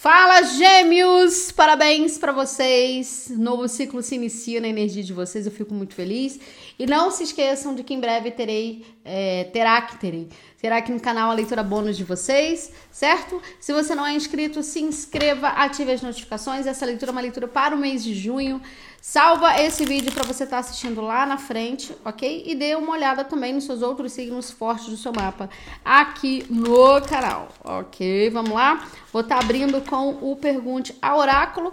Fala, gêmeos! Parabéns para vocês! Novo ciclo se inicia na energia de vocês, eu fico muito feliz. E não se esqueçam de que em breve terei, é, terá que terei, terá aqui no canal a leitura bônus de vocês, certo? Se você não é inscrito, se inscreva, ative as notificações. Essa leitura é uma leitura para o mês de junho. Salva esse vídeo para você estar tá assistindo lá na frente, ok? E dê uma olhada também nos seus outros signos fortes do seu mapa aqui no canal, ok? Vamos lá? Vou estar tá abrindo com o Pergunte a Oráculo.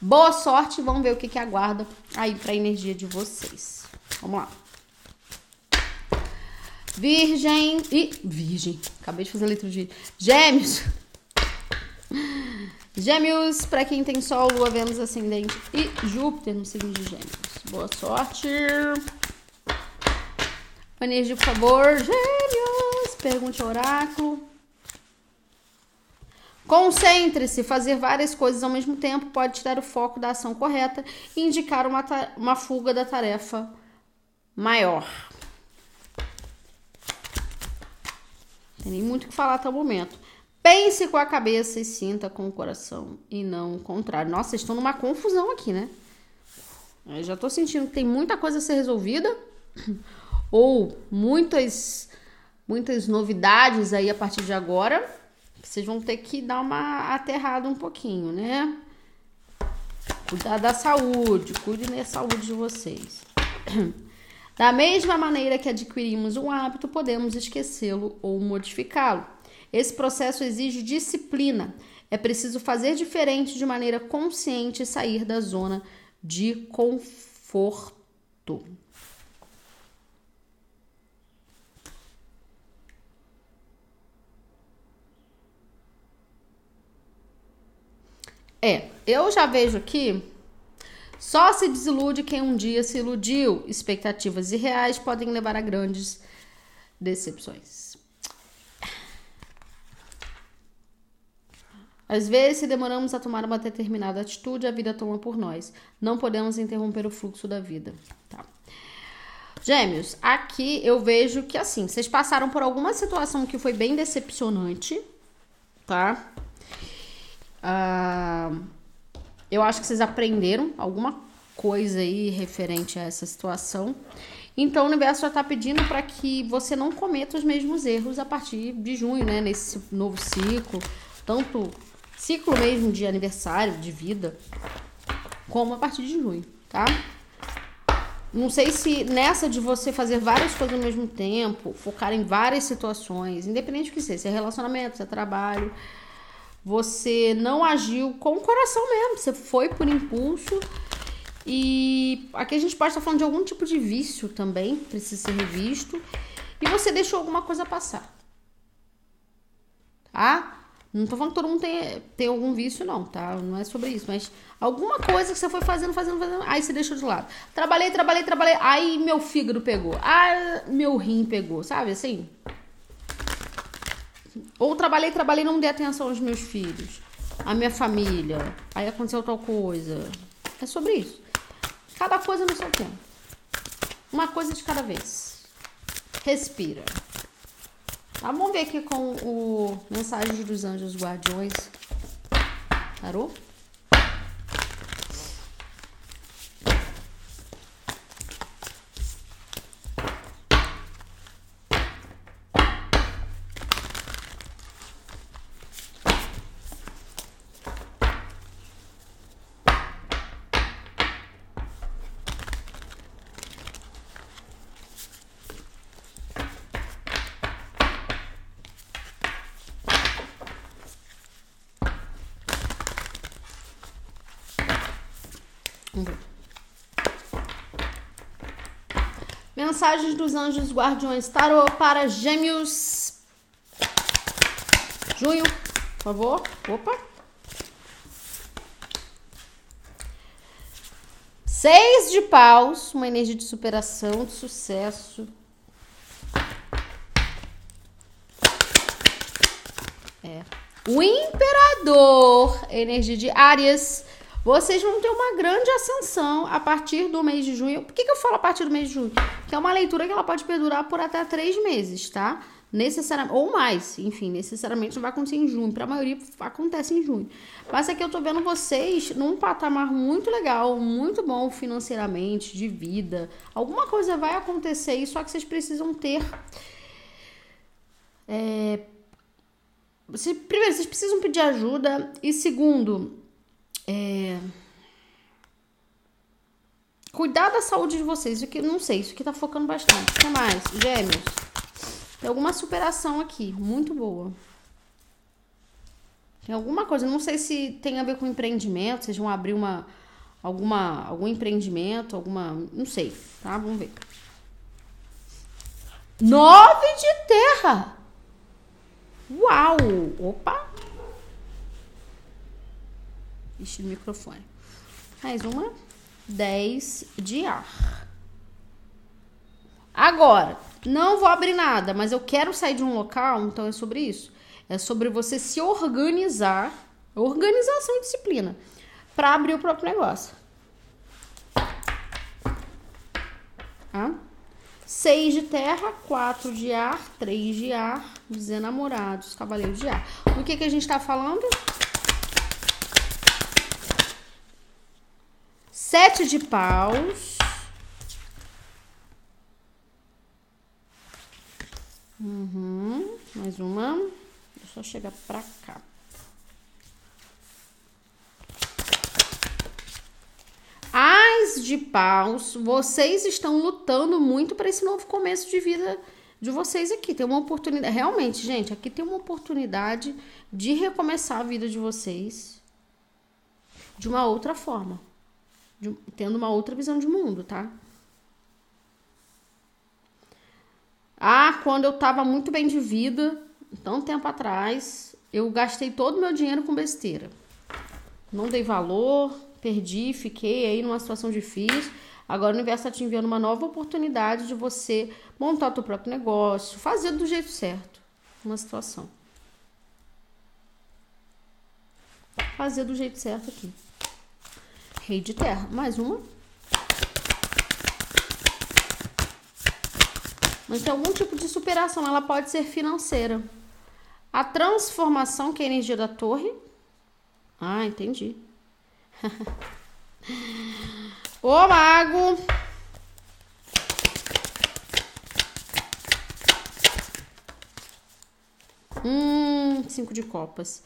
Boa sorte, vamos ver o que, que aguarda aí para a energia de vocês. Vamos lá. Virgem e Virgem. Acabei de fazer a letra de Gêmeos. Gêmeos, para quem tem Sol, Lua, Vênus, Ascendente e Júpiter no signo de Gêmeos. Boa sorte. Energia, por favor. Gêmeos, pergunte ao oráculo. Concentre-se, fazer várias coisas ao mesmo tempo pode tirar o foco da ação correta e indicar uma, uma fuga da tarefa maior. Tem nem muito o que falar até o momento. Pense com a cabeça e sinta com o coração e não o contrário. Nossa, estão numa confusão aqui, né? Eu já tô sentindo que tem muita coisa a ser resolvida ou muitas muitas novidades aí a partir de agora. Vocês vão ter que dar uma aterrada um pouquinho, né? Cuidar da saúde, cuide da saúde de vocês. Da mesma maneira que adquirimos um hábito, podemos esquecê-lo ou modificá-lo. Esse processo exige disciplina. É preciso fazer diferente de maneira consciente e sair da zona de conforto. É, eu já vejo aqui. Só se desilude quem um dia se iludiu. Expectativas irreais podem levar a grandes decepções. Às vezes, se demoramos a tomar uma determinada atitude, a vida toma por nós. Não podemos interromper o fluxo da vida. Tá. Gêmeos, aqui eu vejo que assim, vocês passaram por alguma situação que foi bem decepcionante, tá? Ah, eu acho que vocês aprenderam alguma coisa aí referente a essa situação. Então o universo já está pedindo para que você não cometa os mesmos erros a partir de junho, né? Nesse novo ciclo, tanto ciclo mesmo de aniversário, de vida, como a partir de junho, tá? Não sei se nessa de você fazer várias coisas ao mesmo tempo, focar em várias situações, independente do que seja, se é relacionamento, se é trabalho, você não agiu com o coração mesmo, você foi por impulso. E aqui a gente pode estar falando de algum tipo de vício também, precisa ser revisto. E você deixou alguma coisa passar. Tá? Não tô falando que todo mundo tem, tem algum vício, não, tá? Não é sobre isso. Mas alguma coisa que você foi fazendo, fazendo, fazendo, aí você deixou de lado. Trabalhei, trabalhei, trabalhei. Aí meu fígado pegou. Ah, meu rim pegou, sabe assim? Ou trabalhei, trabalhei, não dei atenção aos meus filhos, à minha família. Aí aconteceu tal coisa. É sobre isso. Cada coisa no seu tempo. Uma coisa de cada vez. Respira. Tá, vamos ver aqui com o Mensagens dos Anjos Guardiões. Parou? Mensagens dos anjos guardiões tarô para gêmeos. Junho, por favor. Opa. Seis de paus, uma energia de superação, de sucesso. É. O imperador, energia de Áries vocês vão ter uma grande ascensão a partir do mês de junho. Por que, que eu falo a partir do mês de junho? Que é uma leitura que ela pode perdurar por até três meses, tá? necessariamente, ou mais, enfim, necessariamente não vai acontecer em junho. Para a maioria acontece em junho. Mas é que eu tô vendo vocês num patamar muito legal, muito bom financeiramente, de vida. Alguma coisa vai acontecer aí, só que vocês precisam ter. É, primeiro, vocês precisam pedir ajuda. E segundo, é, cuidar da saúde de vocês. Isso aqui, não sei, isso aqui tá focando bastante. O que mais? Gêmeos. Tem alguma superação aqui, muito boa. Tem alguma coisa, não sei se tem a ver com empreendimento, vocês vão abrir uma alguma algum empreendimento, alguma, não sei, tá? Vamos ver. Nove de terra. Uau! Opa! Ixi, microfone. Mais uma. Dez de ar. Agora, não vou abrir nada, mas eu quero sair de um local, então é sobre isso. É sobre você se organizar, organização e disciplina, para abrir o próprio negócio. Tá? Seis de terra, quatro de ar, três de ar, os enamorados, cavaleiros de ar. Do que, que a gente está falando? Sete de paus. Uhum. Mais uma. Deixa eu só chegar pra cá. As de paus, vocês estão lutando muito para esse novo começo de vida de vocês aqui. Tem uma oportunidade, realmente, gente, aqui tem uma oportunidade de recomeçar a vida de vocês de uma outra forma, de, tendo uma outra visão de mundo, tá? Ah, quando eu tava muito bem de vida, tão tempo atrás, eu gastei todo o meu dinheiro com besteira. Não dei valor, perdi, fiquei aí numa situação difícil. Agora o universo está te enviando uma nova oportunidade de você montar o teu próprio negócio, fazer do jeito certo uma situação. Fazer do jeito certo aqui. Rei de terra. Mais uma. Mas tem algum tipo de superação, ela pode ser financeira. A transformação, que é a energia da torre. Ah, entendi. Ô mago! Hum, cinco de copas.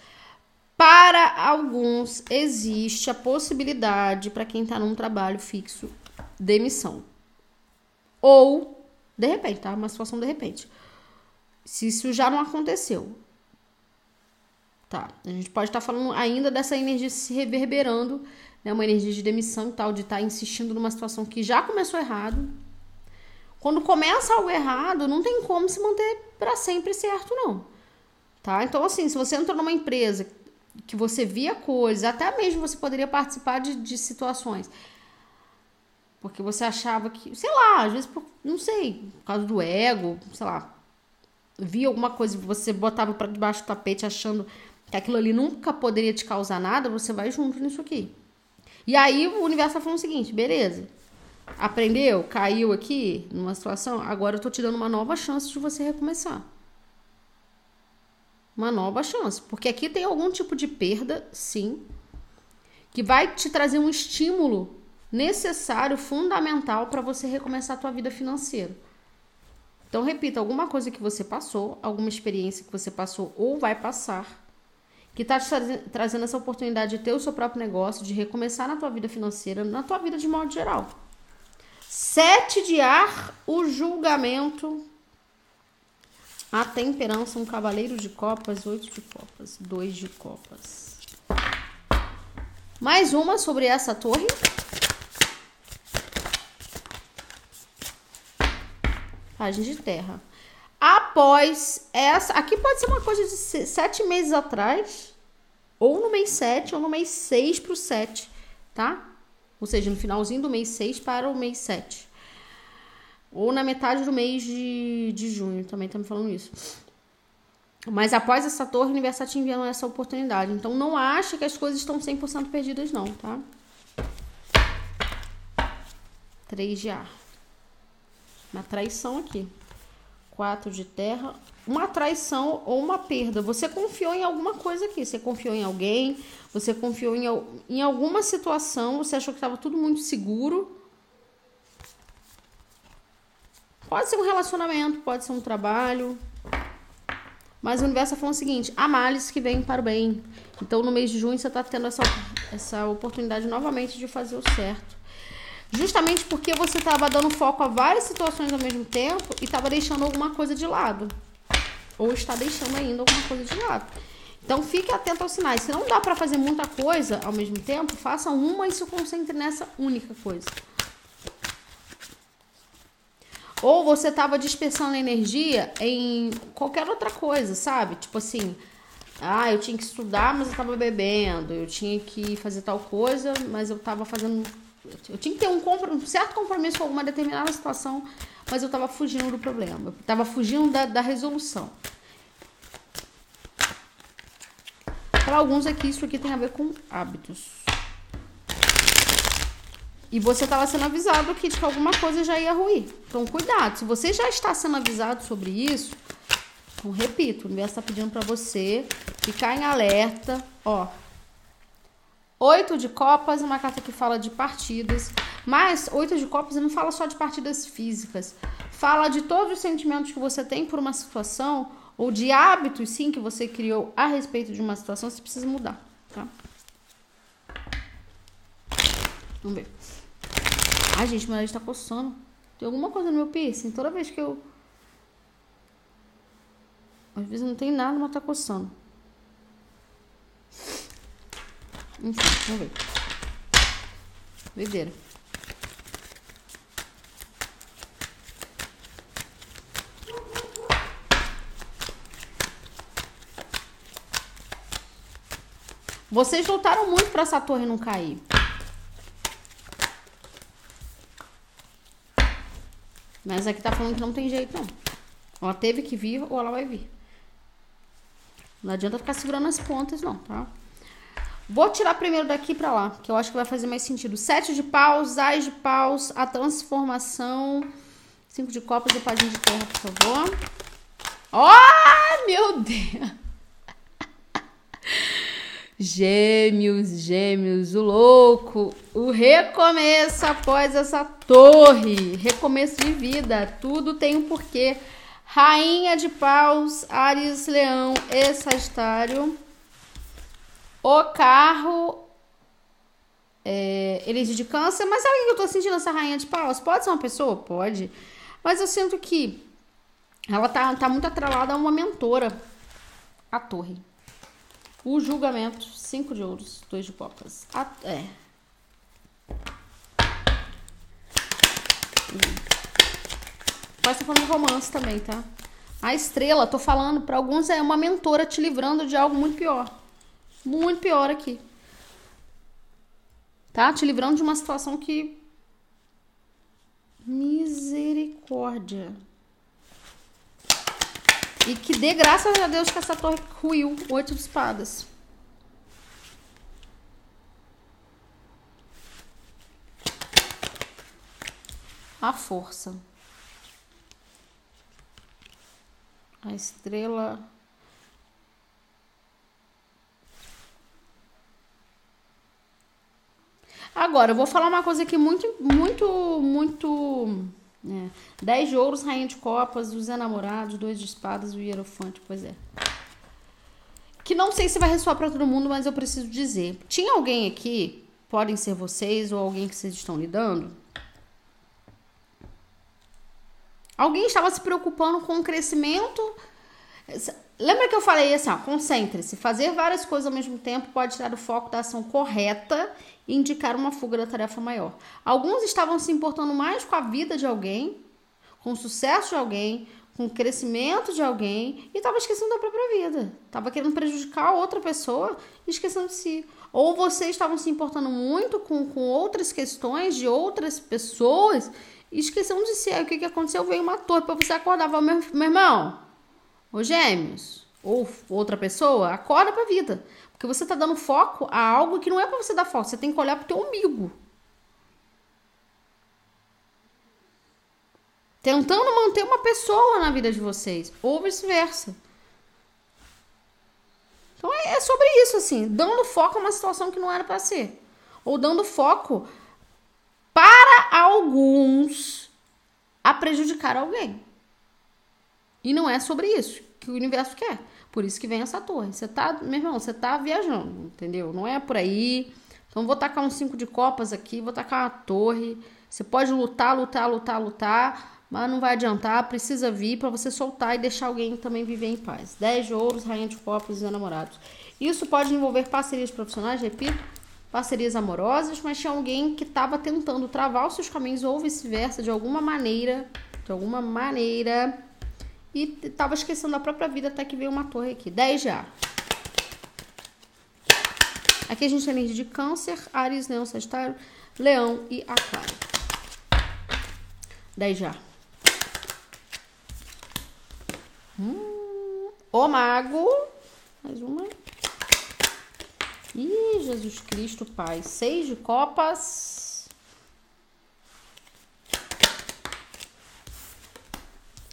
Para alguns, existe a possibilidade, para quem está num trabalho fixo, demissão. Ou de repente, tá? Uma situação de repente. Se isso já não aconteceu. Tá? A gente pode estar tá falando ainda dessa energia se reverberando, né? Uma energia de demissão e tal, de estar tá insistindo numa situação que já começou errado. Quando começa algo errado, não tem como se manter para sempre certo, não. Tá? Então, assim, se você entrou numa empresa que você via coisas, até mesmo você poderia participar de, de situações porque você achava que, sei lá, às vezes, por, não sei, por causa do ego, sei lá, via alguma coisa você botava para debaixo do tapete achando que aquilo ali nunca poderia te causar nada, você vai junto nisso aqui. E aí o universo tá falando o seguinte, beleza. Aprendeu, caiu aqui numa situação, agora eu tô te dando uma nova chance de você recomeçar. Uma nova chance, porque aqui tem algum tipo de perda, sim, que vai te trazer um estímulo necessário, fundamental para você recomeçar a tua vida financeira. Então, repita, alguma coisa que você passou, alguma experiência que você passou ou vai passar, que está te trazendo essa oportunidade de ter o seu próprio negócio, de recomeçar na tua vida financeira, na tua vida de modo geral. Sete de ar, o julgamento, a temperança, um cavaleiro de copas, oito de copas, dois de copas. Mais uma sobre essa torre. Página de terra. Após essa. Aqui pode ser uma coisa de sete meses atrás. Ou no mês 7, ou no mês 6 para o 7, tá? Ou seja, no finalzinho do mês 6 para o mês 7. Ou na metade do mês de, de junho, também estamos falando isso. Mas após essa torre, o universo está te enviando essa oportunidade. Então não acha que as coisas estão 100% perdidas, não, tá? 3 de ar. Uma traição aqui. quatro de terra, uma traição ou uma perda. Você confiou em alguma coisa aqui, você confiou em alguém, você confiou em, em alguma situação, você achou que estava tudo muito seguro. Pode ser um relacionamento, pode ser um trabalho. Mas o universo está falando o seguinte: há males que vêm para o bem. Então, no mês de junho, você está tendo essa, essa oportunidade novamente de fazer o certo. Justamente porque você estava dando foco a várias situações ao mesmo tempo e estava deixando alguma coisa de lado. Ou está deixando ainda alguma coisa de lado. Então fique atento aos sinais. Se não dá para fazer muita coisa ao mesmo tempo, faça uma e se concentre nessa única coisa. Ou você estava dispersando energia em qualquer outra coisa, sabe? Tipo assim, ah, eu tinha que estudar, mas eu estava bebendo. Eu tinha que fazer tal coisa, mas eu estava fazendo eu tinha que ter um, um, certo compromisso com alguma determinada situação, mas eu estava fugindo do problema, eu estava fugindo da, da resolução. Para alguns aqui, isso aqui tem a ver com hábitos. E você estava sendo avisado aqui de que alguma coisa já ia ruir. Então, cuidado. Se você já está sendo avisado sobre isso, então, repito, o universo está pedindo para você ficar em alerta. Ó, Oito de copas, uma carta que fala de partidas, mas oito de copas não fala só de partidas físicas, fala de todos os sentimentos que você tem por uma situação ou de hábitos, sim, que você criou a respeito de uma situação, você precisa mudar, tá? Vamos ver. Ai, gente, meu nariz tá coçando. Tem alguma coisa no meu piercing. Toda vez que eu... Às vezes não tem nada, mas tá coçando. Enfim, vamos ver. Doideira. Vocês lutaram muito para essa torre não cair. Mas aqui tá falando que não tem jeito, não. Ela teve que vir ou ela vai vir. Não adianta ficar segurando as pontas, não, tá? Vou tirar primeiro daqui para lá, que eu acho que vai fazer mais sentido. Sete de paus, ais de paus, a transformação. Cinco de copas e padinho de terra, por favor. Oh, meu Deus! Gêmeos, gêmeos, o louco, o recomeço após essa torre, recomeço de vida, tudo tem um porquê. Rainha de paus, Ares, Leão e Sagitário. O carro. É, de câncer. Mas sabe o que eu tô sentindo essa rainha de paus? Pode ser uma pessoa? Pode. Mas eu sinto que ela tá, tá muito atrelada a uma mentora. A torre. O julgamento. Cinco de ouros. Dois de copas. A, é. Pode estar falando romance também, tá? A estrela, tô falando, para alguns é uma mentora te livrando de algo muito pior muito pior aqui. Tá? Te livrando de uma situação que. Misericórdia. E que dê graças a Deus que essa torre ruiu. Oito espadas. A força. A estrela Agora, eu vou falar uma coisa aqui muito, muito, muito. É. Dez de ouros, rainha de copas, os enamorados, dois de espadas, o hierofante, pois é. Que não sei se vai ressoar para todo mundo, mas eu preciso dizer. Tinha alguém aqui, podem ser vocês ou alguém que vocês estão lidando? Alguém estava se preocupando com o crescimento. Lembra que eu falei assim, ó, concentre-se. Fazer várias coisas ao mesmo tempo pode tirar o foco da ação correta e indicar uma fuga da tarefa maior. Alguns estavam se importando mais com a vida de alguém, com o sucesso de alguém, com o crescimento de alguém e estava esquecendo da própria vida. Estava querendo prejudicar outra pessoa e esquecendo de si. Ou vocês estavam se importando muito com, com outras questões de outras pessoas e esquecendo de si. Aí o que, que aconteceu? Veio uma torre para você acordar. Meu, meu irmão, ô gêmeos, ou outra pessoa, acorda para a vida. Porque você tá dando foco a algo que não é para você dar foco, você tem que olhar pro teu umbigo. tentando manter uma pessoa na vida de vocês, ou vice-versa. Então é, é sobre isso, assim, dando foco a uma situação que não era para ser, ou dando foco para alguns a prejudicar alguém. E não é sobre isso que o universo quer. Por isso que vem essa torre. Você tá, meu irmão, você tá viajando, entendeu? Não é por aí. Então vou tacar um cinco de copas aqui, vou tacar uma torre. Você pode lutar, lutar, lutar, lutar, mas não vai adiantar, precisa vir para você soltar e deixar alguém também viver em paz. 10 de ouros, rainha de copas e namorados. Isso pode envolver parcerias profissionais, repito, parcerias amorosas, mas tinha alguém que estava tentando travar os seus caminhos ou vice-versa de alguma maneira, de alguma maneira, e estava esquecendo a própria vida até que veio uma torre aqui. 10 já. Aqui a gente tem energia de câncer, Ares, Leão, Sagitário, Leão e Aquário. 10 já. Hum, o mago. Mais uma. Ih, Jesus Cristo, Pai. Seis de copas.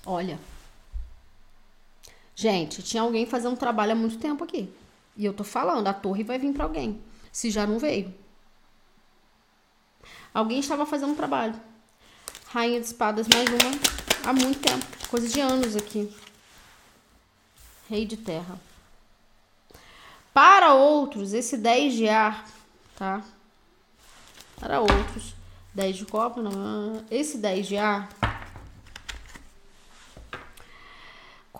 Olha. Gente, tinha alguém fazendo trabalho há muito tempo aqui. E eu tô falando, a torre vai vir para alguém. Se já não veio. Alguém estava fazendo trabalho. Rainha de espadas, mais uma. Há muito tempo. Coisa de anos aqui. Rei de terra. Para outros, esse 10 de ar, tá? Para outros, 10 de copa, não. Esse 10 de ar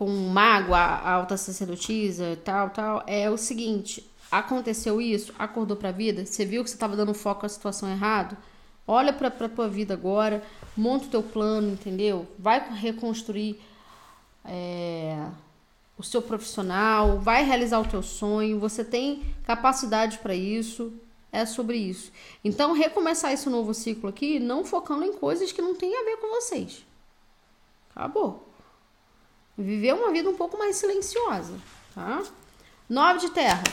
com mago, a alta sacerdotisa, tal, tal, é o seguinte: aconteceu isso, acordou pra vida, você viu que você estava dando foco à situação errado? Olha pra, pra tua vida agora, monta o teu plano, entendeu? Vai reconstruir. É o seu profissional, vai realizar o teu sonho, você tem capacidade para isso, é sobre isso. Então, recomeçar esse novo ciclo aqui, não focando em coisas que não tem a ver com vocês. Acabou. Viver uma vida um pouco mais silenciosa, tá? Nove de terra.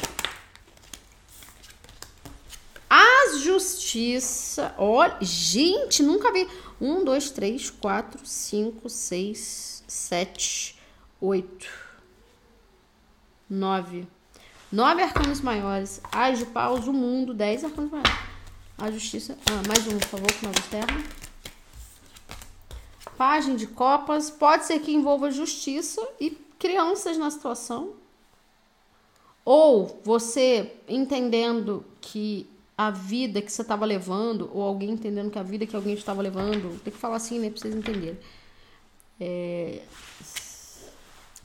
As justiça. Olha, gente, nunca vi. Um, dois, três, quatro, cinco, seis, sete, oito. Nove. Nove arcanos maiores. As de paus, o mundo, dez arcanos maiores. A justiça. Ah, mais um, por favor, com nove terra. Página de copas. Pode ser que envolva justiça e crianças na situação. Ou você entendendo que a vida que você estava levando, ou alguém entendendo que a vida que alguém estava levando, tem que falar assim, né, pra vocês entenderem. É...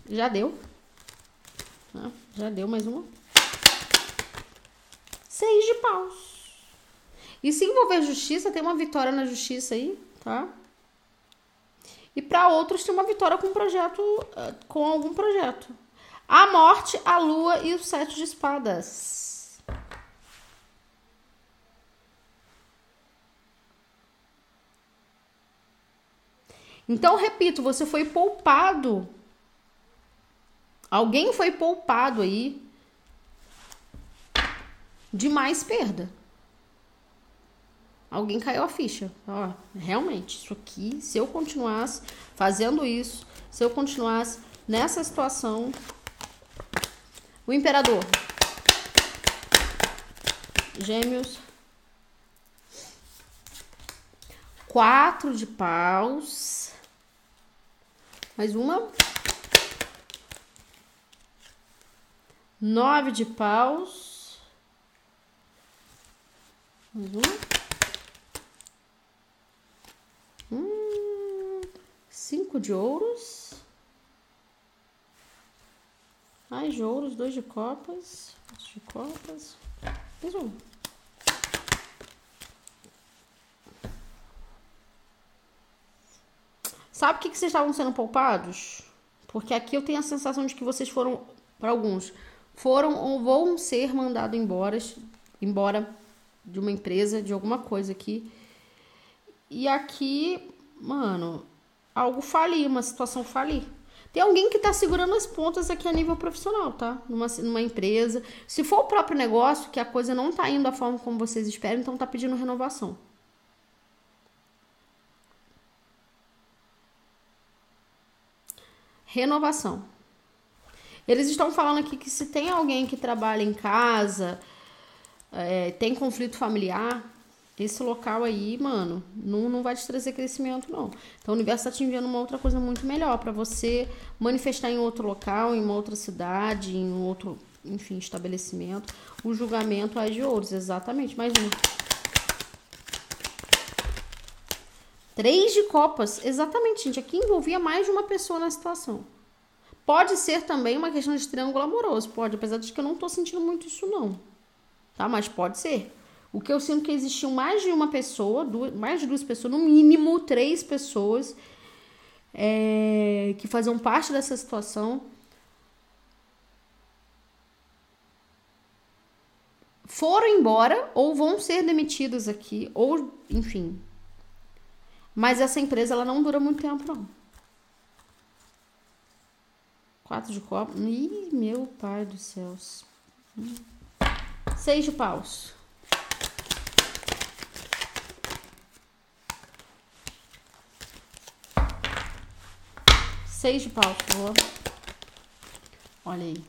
Já deu. Já deu mais uma. Seis de paus. E se envolver justiça, tem uma vitória na justiça aí, tá? E para outros tem uma vitória com um projeto, eh, com algum projeto. A morte, a lua e o sete de espadas. Então, repito, você foi poupado Alguém foi poupado aí de mais perda. Alguém caiu a ficha. Ó, realmente, isso aqui, se eu continuasse fazendo isso, se eu continuasse nessa situação, o imperador. Gêmeos. Quatro de paus. Mais uma. Nove de paus. Mais um. Hum, de ouros. Mais de ouros, dois de copas. De copas. Mais um. Sabe o que, que vocês estavam sendo poupados? Porque aqui eu tenho a sensação de que vocês foram, para alguns, foram ou vão ser mandados embora, embora de uma empresa, de alguma coisa aqui. E aqui, mano, algo falir, uma situação falir. Tem alguém que tá segurando as pontas aqui a nível profissional, tá? Numa, numa empresa. Se for o próprio negócio, que a coisa não tá indo da forma como vocês esperam, então tá pedindo renovação. renovação. Eles estão falando aqui que se tem alguém que trabalha em casa, é, tem conflito familiar, esse local aí, mano, não, não vai te trazer crescimento, não. Então o universo está te enviando uma outra coisa muito melhor para você manifestar em outro local, em uma outra cidade, em um outro, enfim, estabelecimento. O julgamento é de ouros, exatamente. Mais um. Três de copas, exatamente, gente. Aqui envolvia mais de uma pessoa na situação. Pode ser também uma questão de triângulo amoroso, pode, apesar de que eu não tô sentindo muito isso, não. Tá? Mas pode ser. O que eu sinto que existiam mais de uma pessoa, duas, mais de duas pessoas, no mínimo três pessoas é, que faziam parte dessa situação. Foram embora ou vão ser demitidas aqui, ou enfim. Mas essa empresa ela não dura muito tempo, não. Quatro de copo. Ih, meu pai do céu. Seis de paus. Seis de paus, por favor. Olha aí.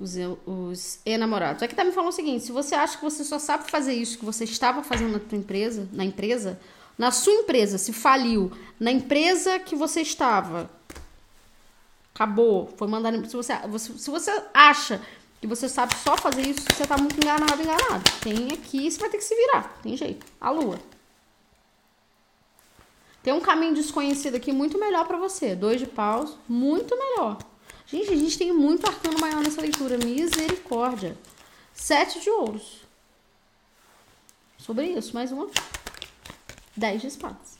Os, os enamorados. Aqui tá me falando o seguinte: se você acha que você só sabe fazer isso que você estava fazendo na tua empresa, na empresa, na sua empresa, se faliu, na empresa que você estava, acabou, foi mandado. Se você, se você acha que você sabe só fazer isso, você tá muito enganado, enganado. Tem aqui, você vai ter que se virar. Tem jeito. A lua. Tem um caminho desconhecido aqui muito melhor para você. Dois de paus, muito melhor. Gente, a gente tem muito arcano maior nessa leitura. Misericórdia. Sete de ouros. Sobre isso, mais uma. Dez de espadas.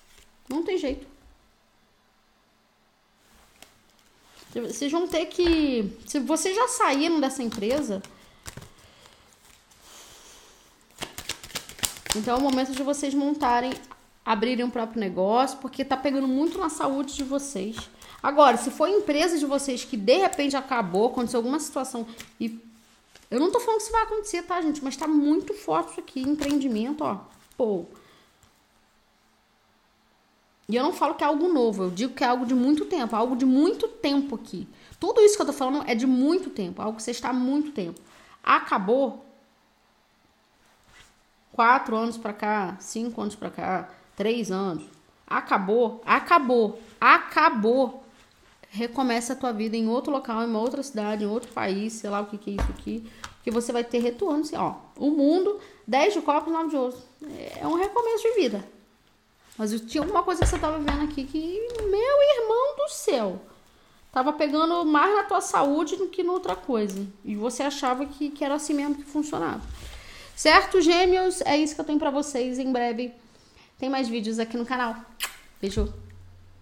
Não tem jeito. Vocês vão ter que. Se vocês já saíram dessa empresa. Então é o momento de vocês montarem abrirem um próprio negócio, porque tá pegando muito na saúde de vocês. Agora, se for empresa de vocês que de repente acabou, aconteceu alguma situação e eu não tô falando que isso vai acontecer, tá, gente? Mas tá muito forte isso aqui, empreendimento, ó. Pô. E eu não falo que é algo novo, eu digo que é algo de muito tempo, algo de muito tempo aqui. Tudo isso que eu tô falando é de muito tempo, algo que você está há muito tempo. Acabou. Quatro anos para cá, cinco anos para cá, três anos. Acabou, acabou, acabou. Recomeça a tua vida em outro local, em uma outra cidade, em outro país, sei lá o que, que é isso aqui. Que você vai ter retorno. Assim, ó, o mundo, 10 de copos, 9 de ouro. É um recomeço de vida. Mas tinha alguma coisa que você tava vendo aqui que, meu irmão do céu, tava pegando mais na tua saúde do que noutra coisa. E você achava que, que era assim mesmo que funcionava. Certo, gêmeos? É isso que eu tenho para vocês. Em breve tem mais vídeos aqui no canal. Beijo!